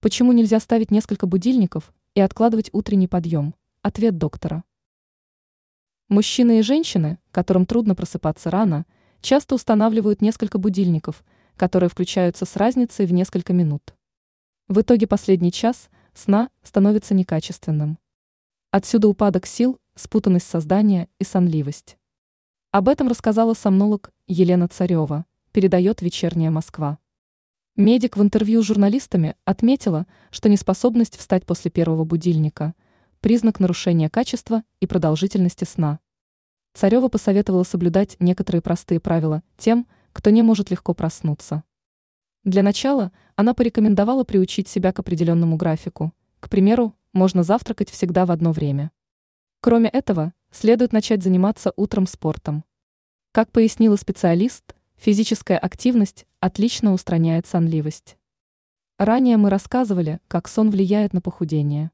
Почему нельзя ставить несколько будильников и откладывать утренний подъем? Ответ доктора. Мужчины и женщины, которым трудно просыпаться рано, часто устанавливают несколько будильников, которые включаются с разницей в несколько минут. В итоге последний час сна становится некачественным. Отсюда упадок сил, спутанность создания и сонливость. Об этом рассказала сомнолог Елена Царева, передает «Вечерняя Москва». Медик в интервью с журналистами отметила, что неспособность встать после первого будильника – признак нарушения качества и продолжительности сна. Царева посоветовала соблюдать некоторые простые правила тем, кто не может легко проснуться. Для начала она порекомендовала приучить себя к определенному графику. К примеру, можно завтракать всегда в одно время. Кроме этого, следует начать заниматься утром спортом. Как пояснила специалист, Физическая активность отлично устраняет сонливость. Ранее мы рассказывали, как сон влияет на похудение.